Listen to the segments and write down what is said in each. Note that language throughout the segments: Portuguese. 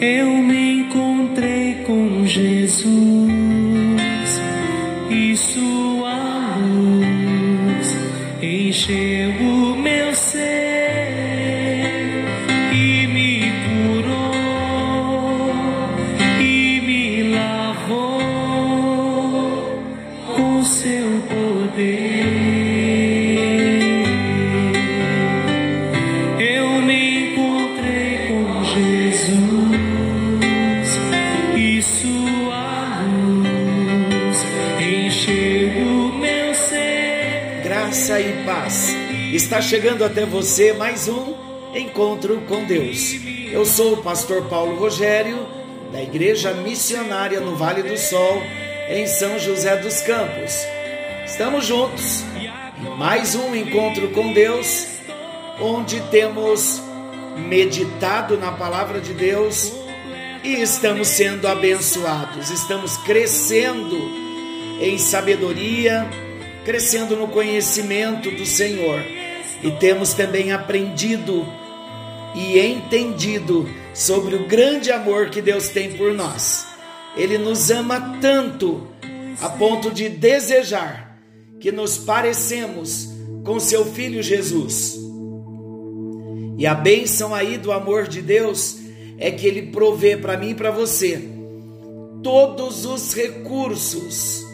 eu me encontrei com Jesus e sua luz encheu Está chegando até você mais um encontro com Deus. Eu sou o pastor Paulo Rogério, da Igreja Missionária no Vale do Sol, em São José dos Campos. Estamos juntos em mais um encontro com Deus, onde temos meditado na palavra de Deus e estamos sendo abençoados, estamos crescendo em sabedoria, crescendo no conhecimento do Senhor e temos também aprendido e entendido sobre o grande amor que Deus tem por nós. Ele nos ama tanto a ponto de desejar que nos parecemos com seu filho Jesus. E a bênção aí do amor de Deus é que ele provê para mim e para você todos os recursos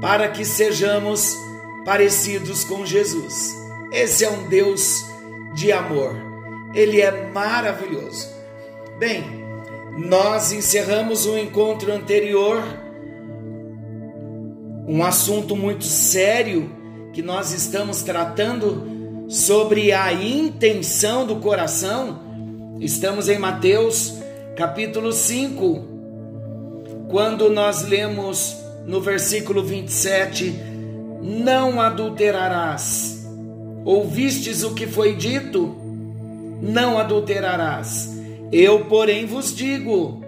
para que sejamos parecidos com Jesus. Esse é um Deus de amor. Ele é maravilhoso. Bem, nós encerramos o encontro anterior um assunto muito sério que nós estamos tratando sobre a intenção do coração. Estamos em Mateus capítulo 5, quando nós lemos no versículo 27: Não adulterarás. Ouvistes o que foi dito? Não adulterarás. Eu, porém, vos digo: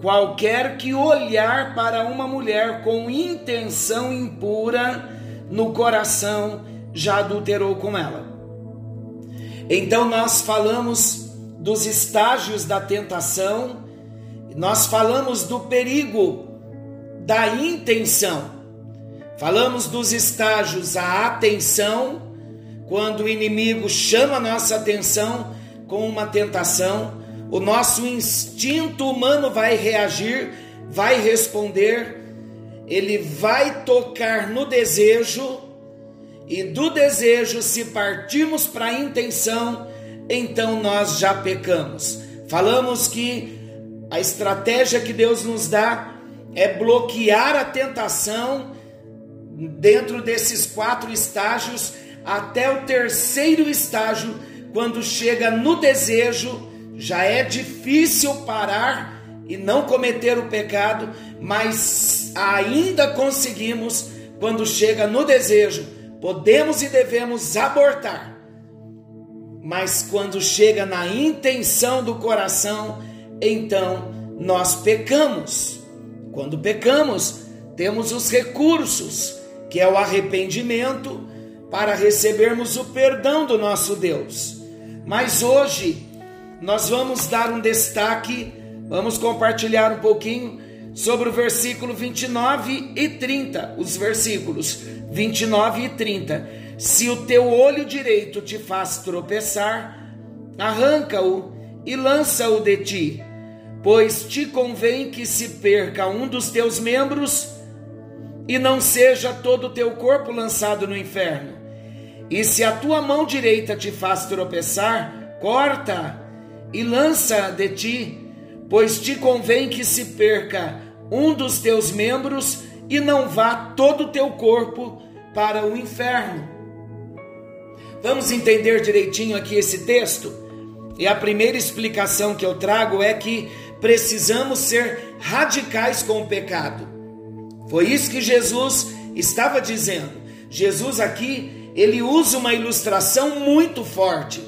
qualquer que olhar para uma mulher com intenção impura no coração já adulterou com ela. Então nós falamos dos estágios da tentação, nós falamos do perigo da intenção. Falamos dos estágios a atenção, quando o inimigo chama nossa atenção com uma tentação, o nosso instinto humano vai reagir, vai responder, ele vai tocar no desejo, e do desejo, se partirmos para a intenção, então nós já pecamos. Falamos que a estratégia que Deus nos dá é bloquear a tentação dentro desses quatro estágios até o terceiro estágio, quando chega no desejo, já é difícil parar e não cometer o pecado, mas ainda conseguimos quando chega no desejo, podemos e devemos abortar. Mas quando chega na intenção do coração, então nós pecamos. Quando pecamos, temos os recursos, que é o arrependimento, para recebermos o perdão do nosso Deus. Mas hoje nós vamos dar um destaque, vamos compartilhar um pouquinho sobre o versículo 29 e 30, os versículos 29 e 30. Se o teu olho direito te faz tropeçar, arranca-o e lança-o de ti, pois te convém que se perca um dos teus membros e não seja todo o teu corpo lançado no inferno. E se a tua mão direita te faz tropeçar, corta e lança de ti, pois te convém que se perca um dos teus membros e não vá todo o teu corpo para o inferno. Vamos entender direitinho aqui esse texto? E a primeira explicação que eu trago é que precisamos ser radicais com o pecado. Foi isso que Jesus estava dizendo. Jesus aqui, ele usa uma ilustração muito forte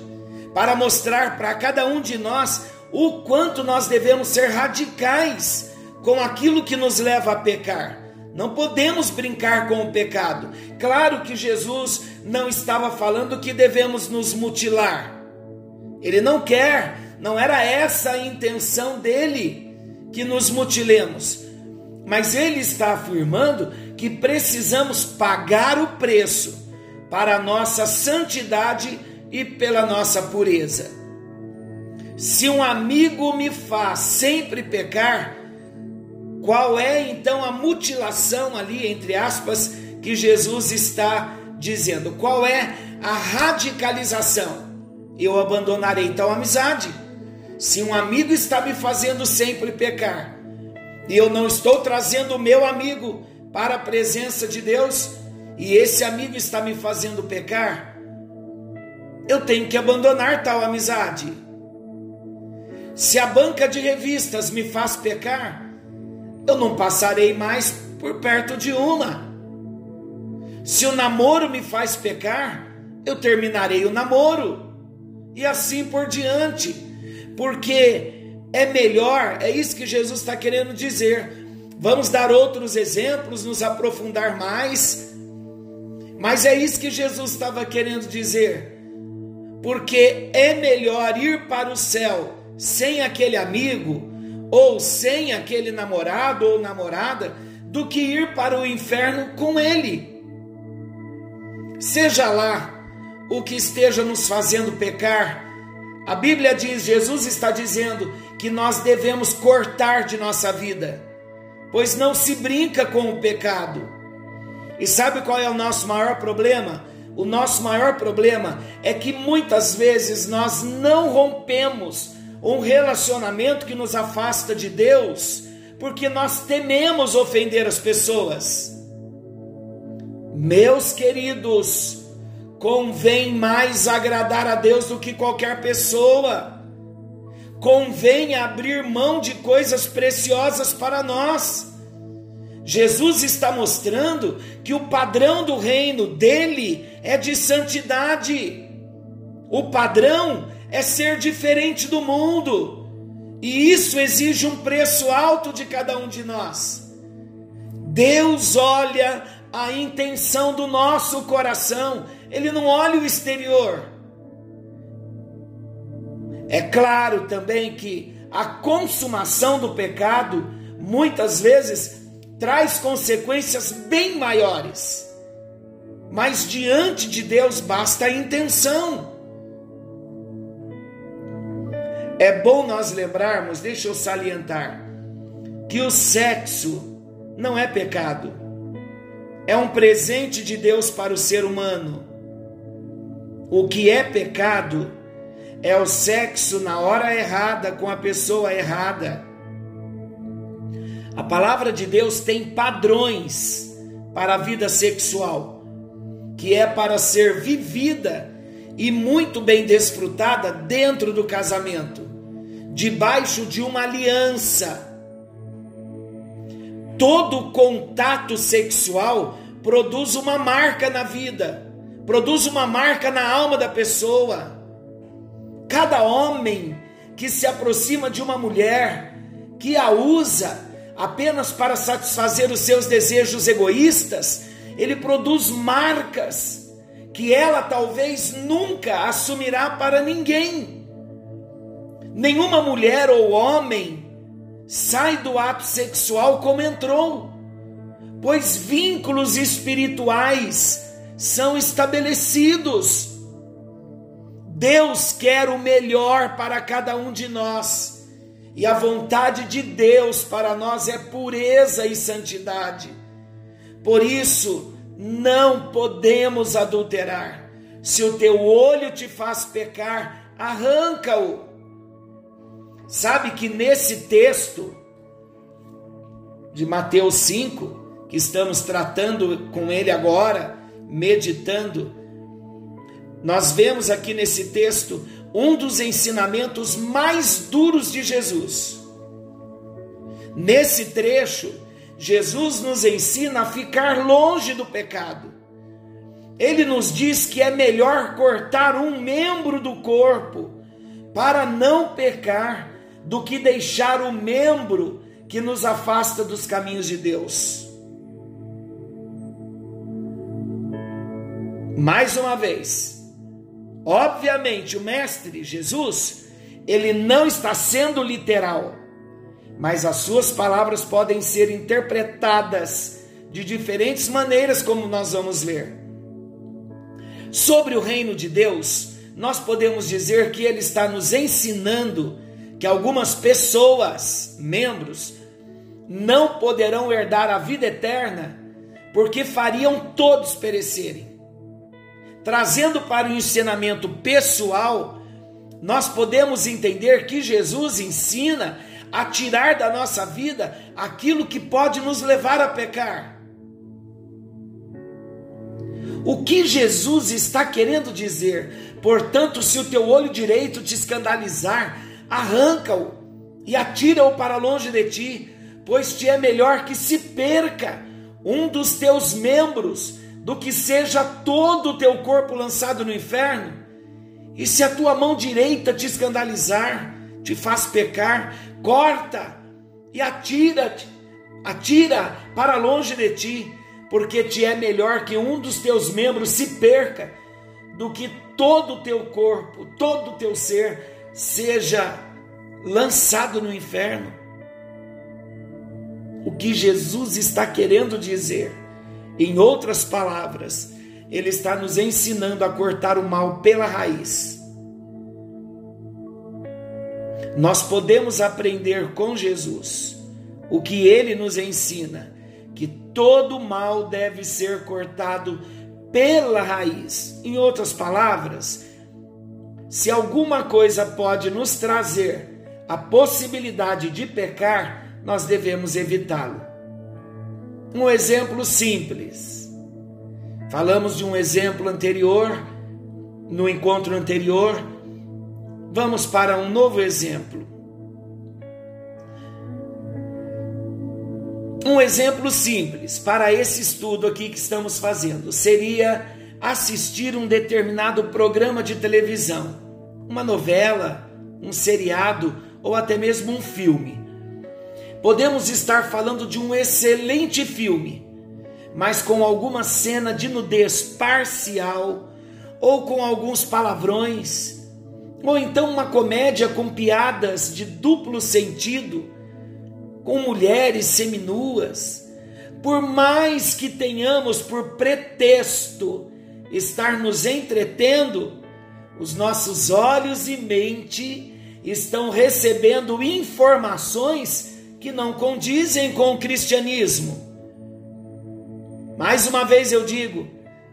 para mostrar para cada um de nós o quanto nós devemos ser radicais com aquilo que nos leva a pecar. Não podemos brincar com o pecado. Claro que Jesus não estava falando que devemos nos mutilar. Ele não quer não era essa a intenção dele que nos mutilemos. Mas ele está afirmando que precisamos pagar o preço para a nossa santidade e pela nossa pureza. Se um amigo me faz sempre pecar, qual é então a mutilação ali, entre aspas, que Jesus está dizendo? Qual é a radicalização? Eu abandonarei tal amizade. Se um amigo está me fazendo sempre pecar, e eu não estou trazendo o meu amigo para a presença de Deus, e esse amigo está me fazendo pecar, eu tenho que abandonar tal amizade. Se a banca de revistas me faz pecar, eu não passarei mais por perto de uma. Se o namoro me faz pecar, eu terminarei o namoro. E assim por diante. Porque é melhor, é isso que Jesus está querendo dizer. Vamos dar outros exemplos, nos aprofundar mais. Mas é isso que Jesus estava querendo dizer porque é melhor ir para o céu sem aquele amigo, ou sem aquele namorado ou namorada, do que ir para o inferno com ele. Seja lá o que esteja nos fazendo pecar, a Bíblia diz, Jesus está dizendo que nós devemos cortar de nossa vida, pois não se brinca com o pecado. E sabe qual é o nosso maior problema? O nosso maior problema é que muitas vezes nós não rompemos um relacionamento que nos afasta de Deus, porque nós tememos ofender as pessoas. Meus queridos, convém mais agradar a Deus do que qualquer pessoa. Convém abrir mão de coisas preciosas para nós. Jesus está mostrando que o padrão do reino dele é de santidade. O padrão é ser diferente do mundo. E isso exige um preço alto de cada um de nós. Deus olha a intenção do nosso coração, ele não olha o exterior. É claro também que a consumação do pecado muitas vezes traz consequências bem maiores. Mas diante de Deus basta a intenção. É bom nós lembrarmos, deixa eu salientar, que o sexo não é pecado, é um presente de Deus para o ser humano. O que é pecado é o sexo na hora errada com a pessoa errada. A palavra de Deus tem padrões para a vida sexual, que é para ser vivida e muito bem desfrutada dentro do casamento, debaixo de uma aliança. Todo contato sexual produz uma marca na vida, produz uma marca na alma da pessoa. Cada homem que se aproxima de uma mulher, que a usa, apenas para satisfazer os seus desejos egoístas, ele produz marcas que ela talvez nunca assumirá para ninguém. Nenhuma mulher ou homem sai do ato sexual como entrou, pois vínculos espirituais são estabelecidos. Deus quer o melhor para cada um de nós e a vontade de Deus para nós é pureza e santidade. Por isso, não podemos adulterar. Se o teu olho te faz pecar, arranca-o. Sabe que nesse texto de Mateus 5, que estamos tratando com ele agora, meditando, nós vemos aqui nesse texto um dos ensinamentos mais duros de Jesus. Nesse trecho, Jesus nos ensina a ficar longe do pecado. Ele nos diz que é melhor cortar um membro do corpo para não pecar do que deixar o membro que nos afasta dos caminhos de Deus. Mais uma vez, Obviamente, o Mestre Jesus, ele não está sendo literal, mas as suas palavras podem ser interpretadas de diferentes maneiras, como nós vamos ver. Sobre o reino de Deus, nós podemos dizer que ele está nos ensinando que algumas pessoas, membros, não poderão herdar a vida eterna, porque fariam todos perecerem. Trazendo para o ensinamento pessoal, nós podemos entender que Jesus ensina a tirar da nossa vida aquilo que pode nos levar a pecar. O que Jesus está querendo dizer? Portanto, se o teu olho direito te escandalizar, arranca-o e atira-o para longe de ti, pois te é melhor que se perca um dos teus membros do que seja todo o teu corpo lançado no inferno. E se a tua mão direita te escandalizar, te faz pecar, corta e atira-te, atira para longe de ti, porque te é melhor que um dos teus membros se perca do que todo o teu corpo, todo o teu ser seja lançado no inferno. O que Jesus está querendo dizer, em outras palavras, ele está nos ensinando a cortar o mal pela raiz. Nós podemos aprender com Jesus o que ele nos ensina, que todo mal deve ser cortado pela raiz. Em outras palavras, se alguma coisa pode nos trazer a possibilidade de pecar, nós devemos evitá-lo. Um exemplo simples. Falamos de um exemplo anterior, no encontro anterior. Vamos para um novo exemplo. Um exemplo simples para esse estudo aqui que estamos fazendo seria assistir um determinado programa de televisão, uma novela, um seriado ou até mesmo um filme. Podemos estar falando de um excelente filme, mas com alguma cena de nudez parcial ou com alguns palavrões, ou então uma comédia com piadas de duplo sentido com mulheres seminuas, por mais que tenhamos por pretexto estar nos entretendo, os nossos olhos e mente estão recebendo informações que não condizem com o cristianismo. Mais uma vez eu digo,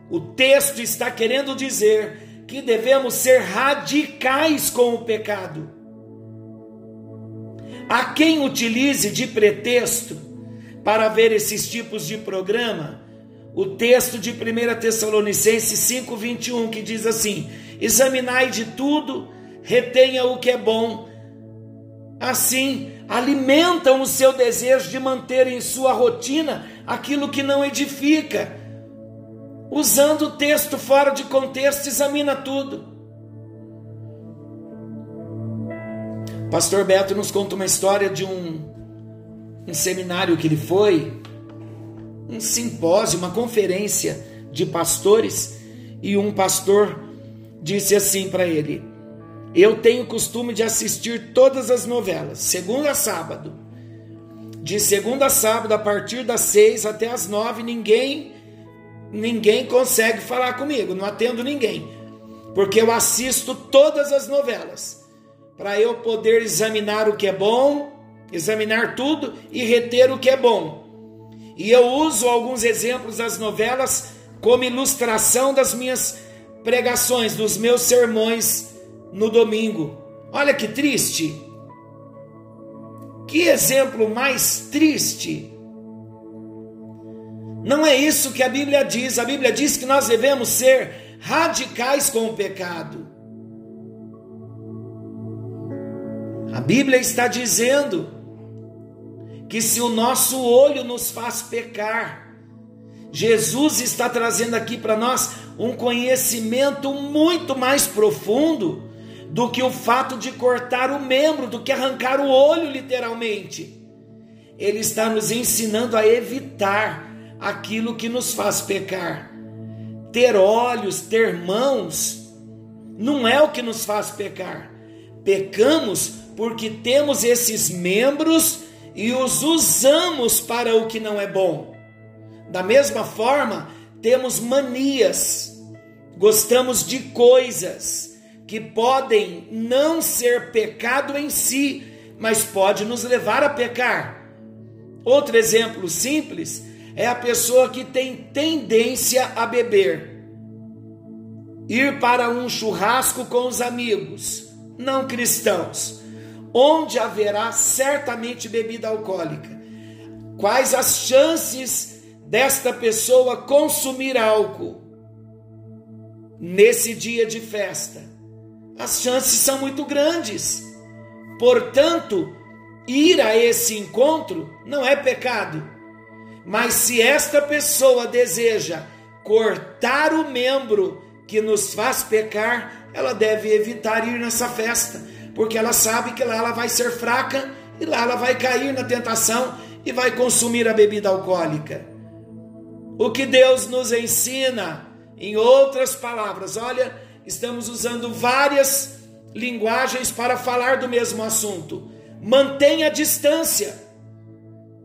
o texto está querendo dizer que devemos ser radicais com o pecado. Há quem utilize de pretexto para ver esses tipos de programa o texto de 1 Tessalonicenses 5,21, que diz assim: Examinai de tudo, retenha o que é bom. Assim, alimentam o seu desejo de manter em sua rotina aquilo que não edifica. Usando o texto fora de contexto, examina tudo. Pastor Beto nos conta uma história de um, um seminário que ele foi, um simpósio, uma conferência de pastores, e um pastor disse assim para ele: Eu tenho costume de assistir todas as novelas, segunda a sábado. De segunda a sábado, a partir das seis até as nove, ninguém ninguém consegue falar comigo, não atendo ninguém, porque eu assisto todas as novelas para eu poder examinar o que é bom, examinar tudo e reter o que é bom. E eu uso alguns exemplos das novelas como ilustração das minhas pregações, dos meus sermões no domingo. Olha que triste. Que exemplo mais triste. Não é isso que a Bíblia diz. A Bíblia diz que nós devemos ser radicais com o pecado. A Bíblia está dizendo que se o nosso olho nos faz pecar, Jesus está trazendo aqui para nós um conhecimento muito mais profundo do que o fato de cortar o membro, do que arrancar o olho, literalmente. Ele está nos ensinando a evitar aquilo que nos faz pecar. Ter olhos, ter mãos, não é o que nos faz pecar. Pecamos porque temos esses membros e os usamos para o que não é bom. Da mesma forma, temos manias, gostamos de coisas que podem não ser pecado em si, mas pode nos levar a pecar. Outro exemplo simples é a pessoa que tem tendência a beber. Ir para um churrasco com os amigos, não cristãos, onde haverá certamente bebida alcoólica. Quais as chances desta pessoa consumir álcool nesse dia de festa? As chances são muito grandes. Portanto, ir a esse encontro não é pecado. Mas se esta pessoa deseja cortar o membro que nos faz pecar, ela deve evitar ir nessa festa, porque ela sabe que lá ela vai ser fraca e lá ela vai cair na tentação e vai consumir a bebida alcoólica. O que Deus nos ensina, em outras palavras, olha, estamos usando várias linguagens para falar do mesmo assunto. Mantenha a distância.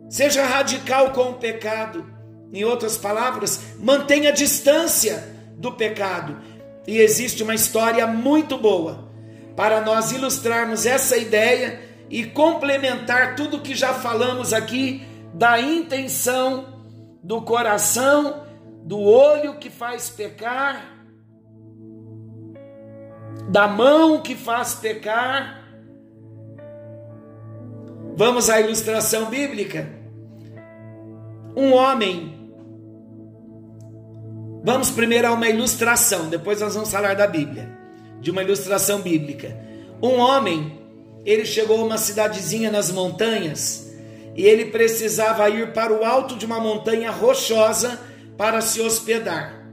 Seja radical com o pecado. Em outras palavras, mantenha a distância do pecado. E existe uma história muito boa para nós ilustrarmos essa ideia e complementar tudo que já falamos aqui da intenção do coração, do olho que faz pecar, da mão que faz pecar. Vamos à ilustração bíblica. Um homem. Vamos primeiro a uma ilustração, depois nós vamos falar da Bíblia, de uma ilustração bíblica. Um homem, ele chegou a uma cidadezinha nas montanhas e ele precisava ir para o alto de uma montanha rochosa para se hospedar.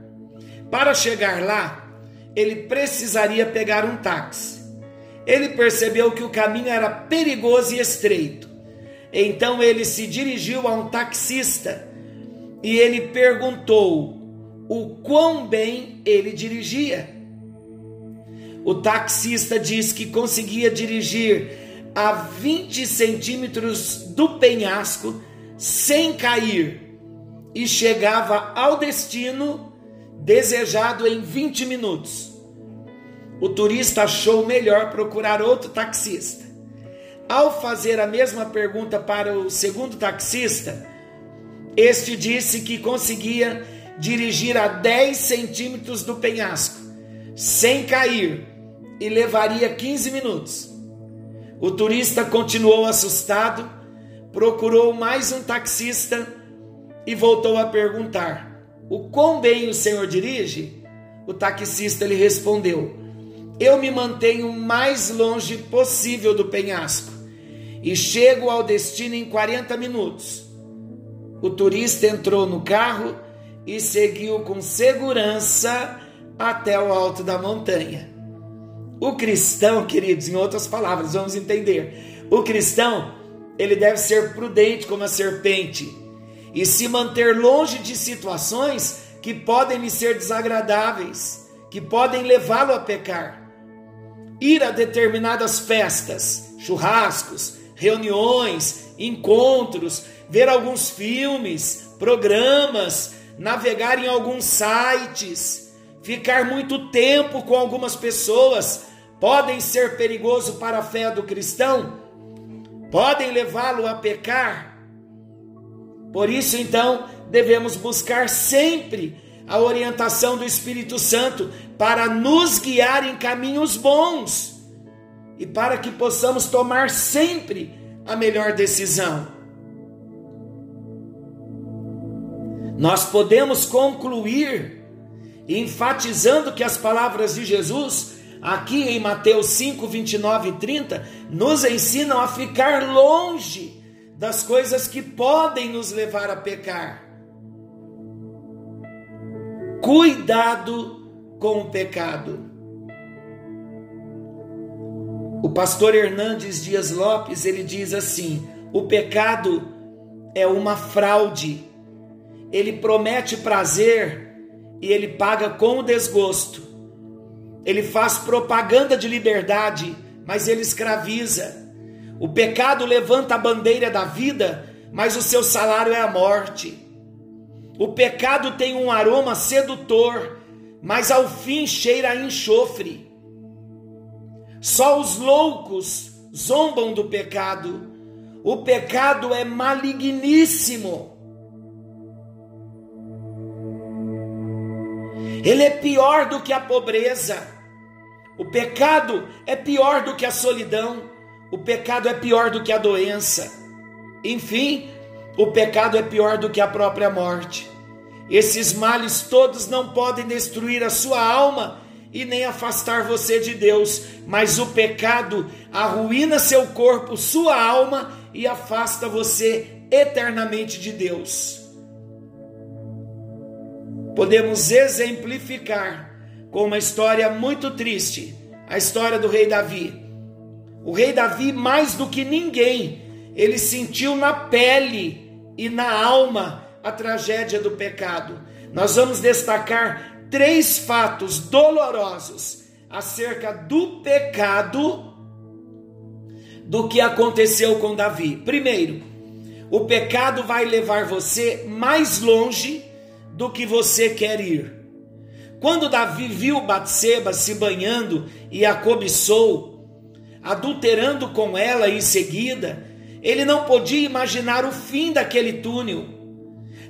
Para chegar lá, ele precisaria pegar um táxi. Ele percebeu que o caminho era perigoso e estreito. Então ele se dirigiu a um taxista e ele perguntou o quão bem ele dirigia. O taxista disse que conseguia dirigir a 20 centímetros do penhasco sem cair e chegava ao destino desejado em 20 minutos. O turista achou melhor procurar outro taxista. Ao fazer a mesma pergunta para o segundo taxista, este disse que conseguia dirigir a 10 centímetros do penhasco, sem cair, e levaria 15 minutos. O turista continuou assustado, procurou mais um taxista e voltou a perguntar: O quão bem o senhor dirige? O taxista lhe respondeu: Eu me mantenho o mais longe possível do penhasco e chego ao destino em 40 minutos. O turista entrou no carro e seguiu com segurança até o alto da montanha. O cristão, queridos, em outras palavras, vamos entender. O cristão, ele deve ser prudente como a serpente e se manter longe de situações que podem lhe ser desagradáveis, que podem levá-lo a pecar. Ir a determinadas festas, churrascos, reuniões, encontros, ver alguns filmes, programas, navegar em alguns sites, ficar muito tempo com algumas pessoas podem ser perigoso para a fé do cristão, podem levá-lo a pecar. Por isso, então, devemos buscar sempre a orientação do Espírito Santo para nos guiar em caminhos bons e para que possamos tomar sempre a melhor decisão. Nós podemos concluir enfatizando que as palavras de Jesus aqui em Mateus 5, 29 e 30, nos ensinam a ficar longe das coisas que podem nos levar a pecar. Cuidado com o pecado. O pastor Hernandes Dias Lopes, ele diz assim: "O pecado é uma fraude. Ele promete prazer e ele paga com o desgosto. Ele faz propaganda de liberdade, mas ele escraviza. O pecado levanta a bandeira da vida, mas o seu salário é a morte. O pecado tem um aroma sedutor, mas ao fim cheira a enxofre. Só os loucos zombam do pecado. O pecado é maligníssimo. Ele é pior do que a pobreza. O pecado é pior do que a solidão. O pecado é pior do que a doença. Enfim, o pecado é pior do que a própria morte. Esses males todos não podem destruir a sua alma e nem afastar você de Deus, mas o pecado arruína seu corpo, sua alma e afasta você eternamente de Deus. Podemos exemplificar com uma história muito triste, a história do rei Davi. O rei Davi, mais do que ninguém, ele sentiu na pele e na alma a tragédia do pecado. Nós vamos destacar três fatos dolorosos acerca do pecado do que aconteceu com Davi. Primeiro, o pecado vai levar você mais longe do que você quer ir. Quando Davi viu Batseba se banhando e a cobiçou, adulterando com ela em seguida, ele não podia imaginar o fim daquele túnel.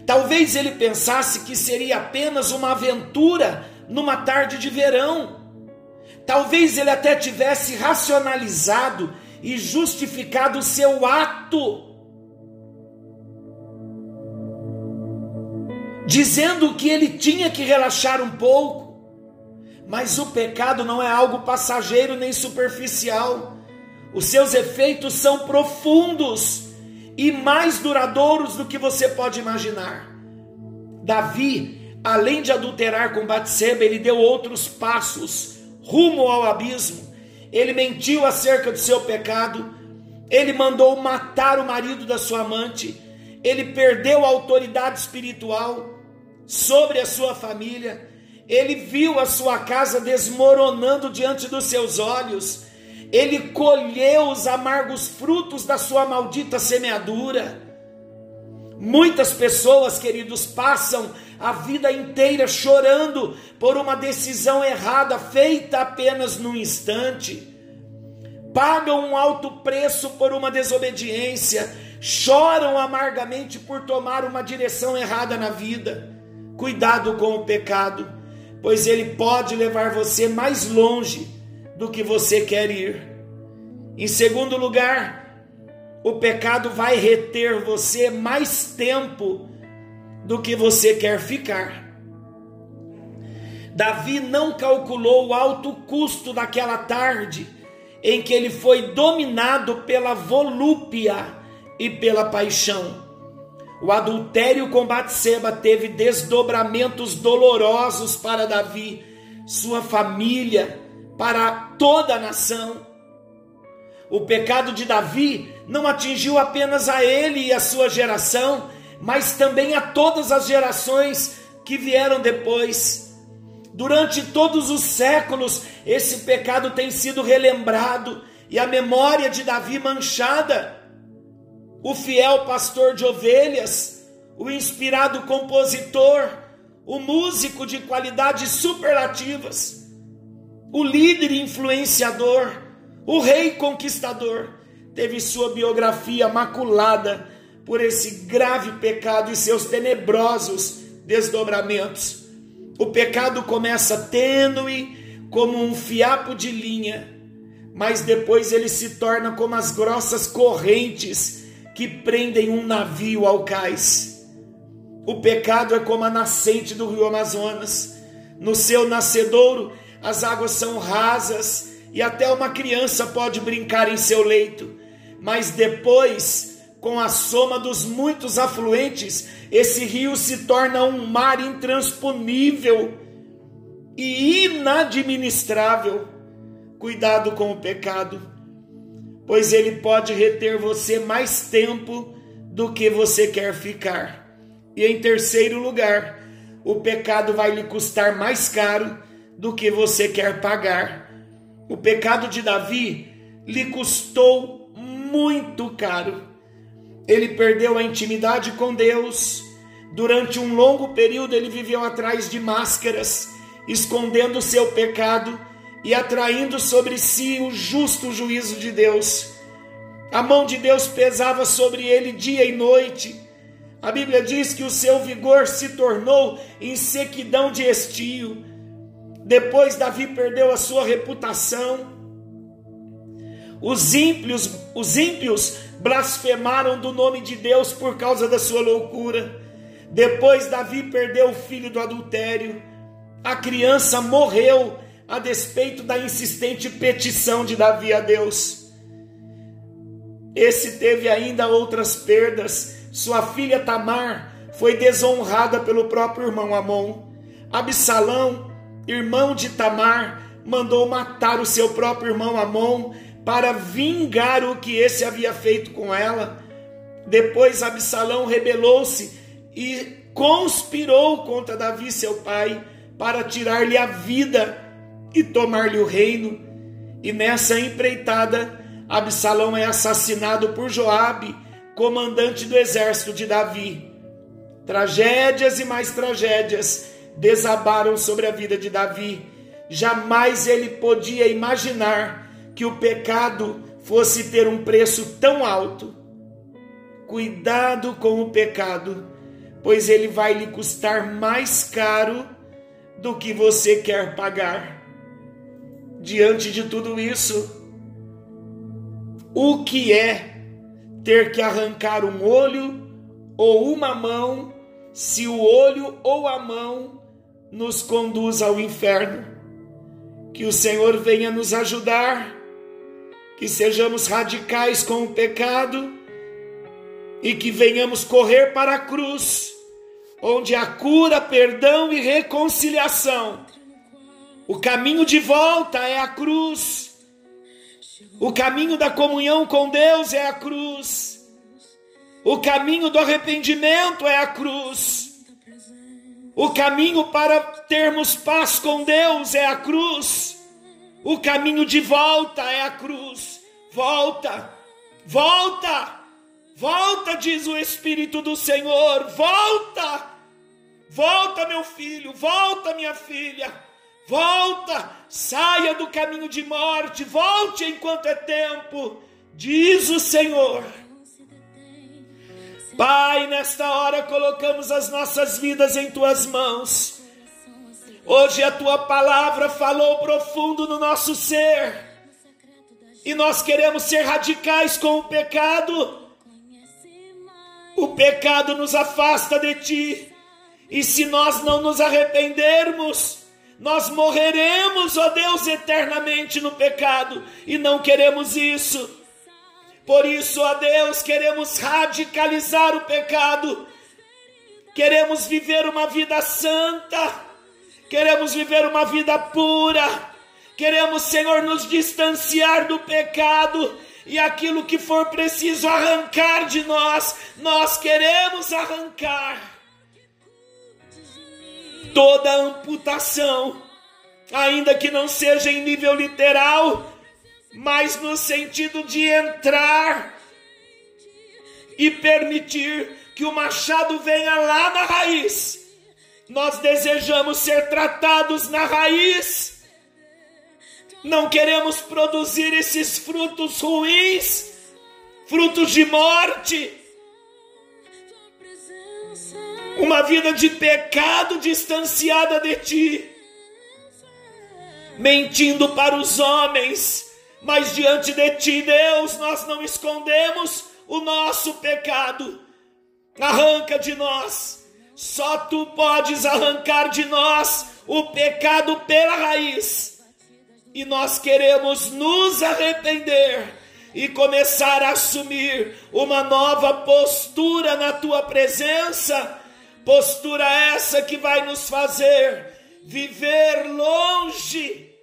Talvez ele pensasse que seria apenas uma aventura numa tarde de verão. Talvez ele até tivesse racionalizado e justificado o seu ato, dizendo que ele tinha que relaxar um pouco. Mas o pecado não é algo passageiro nem superficial. Os seus efeitos são profundos e mais duradouros do que você pode imaginar. Davi, além de adulterar com Batseba, ele deu outros passos rumo ao abismo. Ele mentiu acerca do seu pecado, ele mandou matar o marido da sua amante, ele perdeu a autoridade espiritual sobre a sua família, ele viu a sua casa desmoronando diante dos seus olhos ele colheu os amargos frutos da sua maldita semeadura. Muitas pessoas, queridos, passam a vida inteira chorando por uma decisão errada feita apenas num instante. Pagam um alto preço por uma desobediência, choram amargamente por tomar uma direção errada na vida. Cuidado com o pecado, pois ele pode levar você mais longe do que você quer ir. Em segundo lugar, o pecado vai reter você mais tempo do que você quer ficar. Davi não calculou o alto custo daquela tarde em que ele foi dominado pela volúpia e pela paixão. O adultério com Batseba teve desdobramentos dolorosos para Davi, sua família, para toda a nação. O pecado de Davi não atingiu apenas a ele e a sua geração, mas também a todas as gerações que vieram depois. Durante todos os séculos, esse pecado tem sido relembrado e a memória de Davi manchada. O fiel pastor de ovelhas, o inspirado compositor, o músico de qualidades superlativas, o líder influenciador, o rei conquistador, teve sua biografia maculada por esse grave pecado e seus tenebrosos desdobramentos. O pecado começa tênue como um fiapo de linha, mas depois ele se torna como as grossas correntes que prendem um navio ao cais. O pecado é como a nascente do rio Amazonas. No seu nascedouro, as águas são rasas e até uma criança pode brincar em seu leito, mas depois, com a soma dos muitos afluentes, esse rio se torna um mar intransponível e inadministrável. Cuidado com o pecado, pois ele pode reter você mais tempo do que você quer ficar. E em terceiro lugar, o pecado vai lhe custar mais caro do que você quer pagar. O pecado de Davi lhe custou muito caro. Ele perdeu a intimidade com Deus. Durante um longo período, ele viveu atrás de máscaras, escondendo seu pecado e atraindo sobre si o justo juízo de Deus. A mão de Deus pesava sobre ele dia e noite. A Bíblia diz que o seu vigor se tornou em sequidão de estio. Depois Davi perdeu a sua reputação. Os ímpios, os ímpios blasfemaram do nome de Deus por causa da sua loucura. Depois Davi perdeu o filho do adultério. A criança morreu a despeito da insistente petição de Davi a Deus. Esse teve ainda outras perdas. Sua filha Tamar foi desonrada pelo próprio irmão Amon. Absalão, irmão de Tamar, mandou matar o seu próprio irmão Amon para vingar o que esse havia feito com ela. Depois Absalão rebelou-se e conspirou contra Davi, seu pai, para tirar-lhe a vida e tomar-lhe o reino. E nessa empreitada, Absalão é assassinado por Joabe, comandante do exército de Davi. Tragédias e mais tragédias desabaram sobre a vida de Davi. Jamais ele podia imaginar que o pecado fosse ter um preço tão alto. Cuidado com o pecado, pois ele vai lhe custar mais caro do que você quer pagar diante de tudo isso, o que é ter que arrancar um olho ou uma mão, se o olho ou a mão nos conduz ao inferno? Que o Senhor venha nos ajudar, que sejamos radicais com o pecado e que venhamos correr para a cruz, onde há cura, perdão e reconciliação o caminho de volta é a cruz. O caminho da comunhão com Deus é a cruz. O caminho do arrependimento é a cruz. O caminho para termos paz com Deus é a cruz. O caminho de volta é a cruz. Volta, volta, volta, diz o Espírito do Senhor. Volta, volta, meu filho, volta, minha filha. Volta, saia do caminho de morte, volte enquanto é tempo, diz o Senhor. Pai, nesta hora colocamos as nossas vidas em tuas mãos. Hoje a tua palavra falou profundo no nosso ser. E nós queremos ser radicais com o pecado. O pecado nos afasta de ti. E se nós não nos arrependermos, nós morreremos, ó Deus, eternamente no pecado e não queremos isso. Por isso, ó Deus, queremos radicalizar o pecado, queremos viver uma vida santa, queremos viver uma vida pura, queremos, Senhor, nos distanciar do pecado e aquilo que for preciso arrancar de nós, nós queremos arrancar toda amputação, ainda que não seja em nível literal, mas no sentido de entrar e permitir que o machado venha lá na raiz. Nós desejamos ser tratados na raiz. Não queremos produzir esses frutos ruins, frutos de morte, uma vida de pecado distanciada de ti, mentindo para os homens, mas diante de ti, Deus, nós não escondemos o nosso pecado. Arranca de nós, só tu podes arrancar de nós o pecado pela raiz. E nós queremos nos arrepender e começar a assumir uma nova postura na tua presença Postura essa que vai nos fazer viver longe,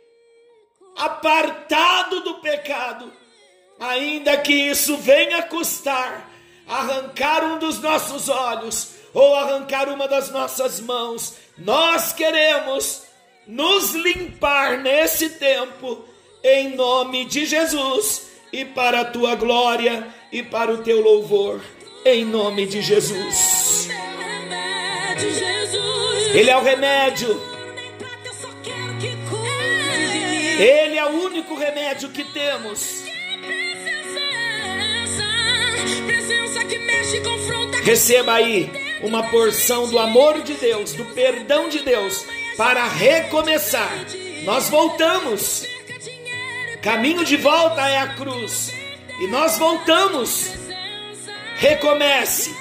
apartado do pecado, ainda que isso venha custar arrancar um dos nossos olhos ou arrancar uma das nossas mãos. Nós queremos nos limpar nesse tempo, em nome de Jesus. e para a tua glória e para o teu louvor, em nome de Jesus. Ele é o remédio. Ele é o único remédio que temos. Receba aí uma porção do amor de Deus, do perdão de Deus, para recomeçar. Nós voltamos. Caminho de volta é a cruz. E nós voltamos. Recomece.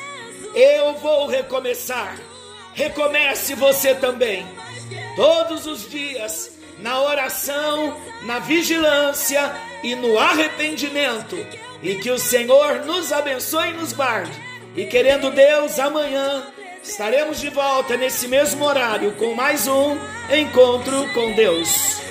Eu vou recomeçar. Recomece você também. Todos os dias, na oração, na vigilância e no arrependimento. E que o Senhor nos abençoe e nos guarde. E querendo Deus, amanhã estaremos de volta nesse mesmo horário com mais um encontro com Deus.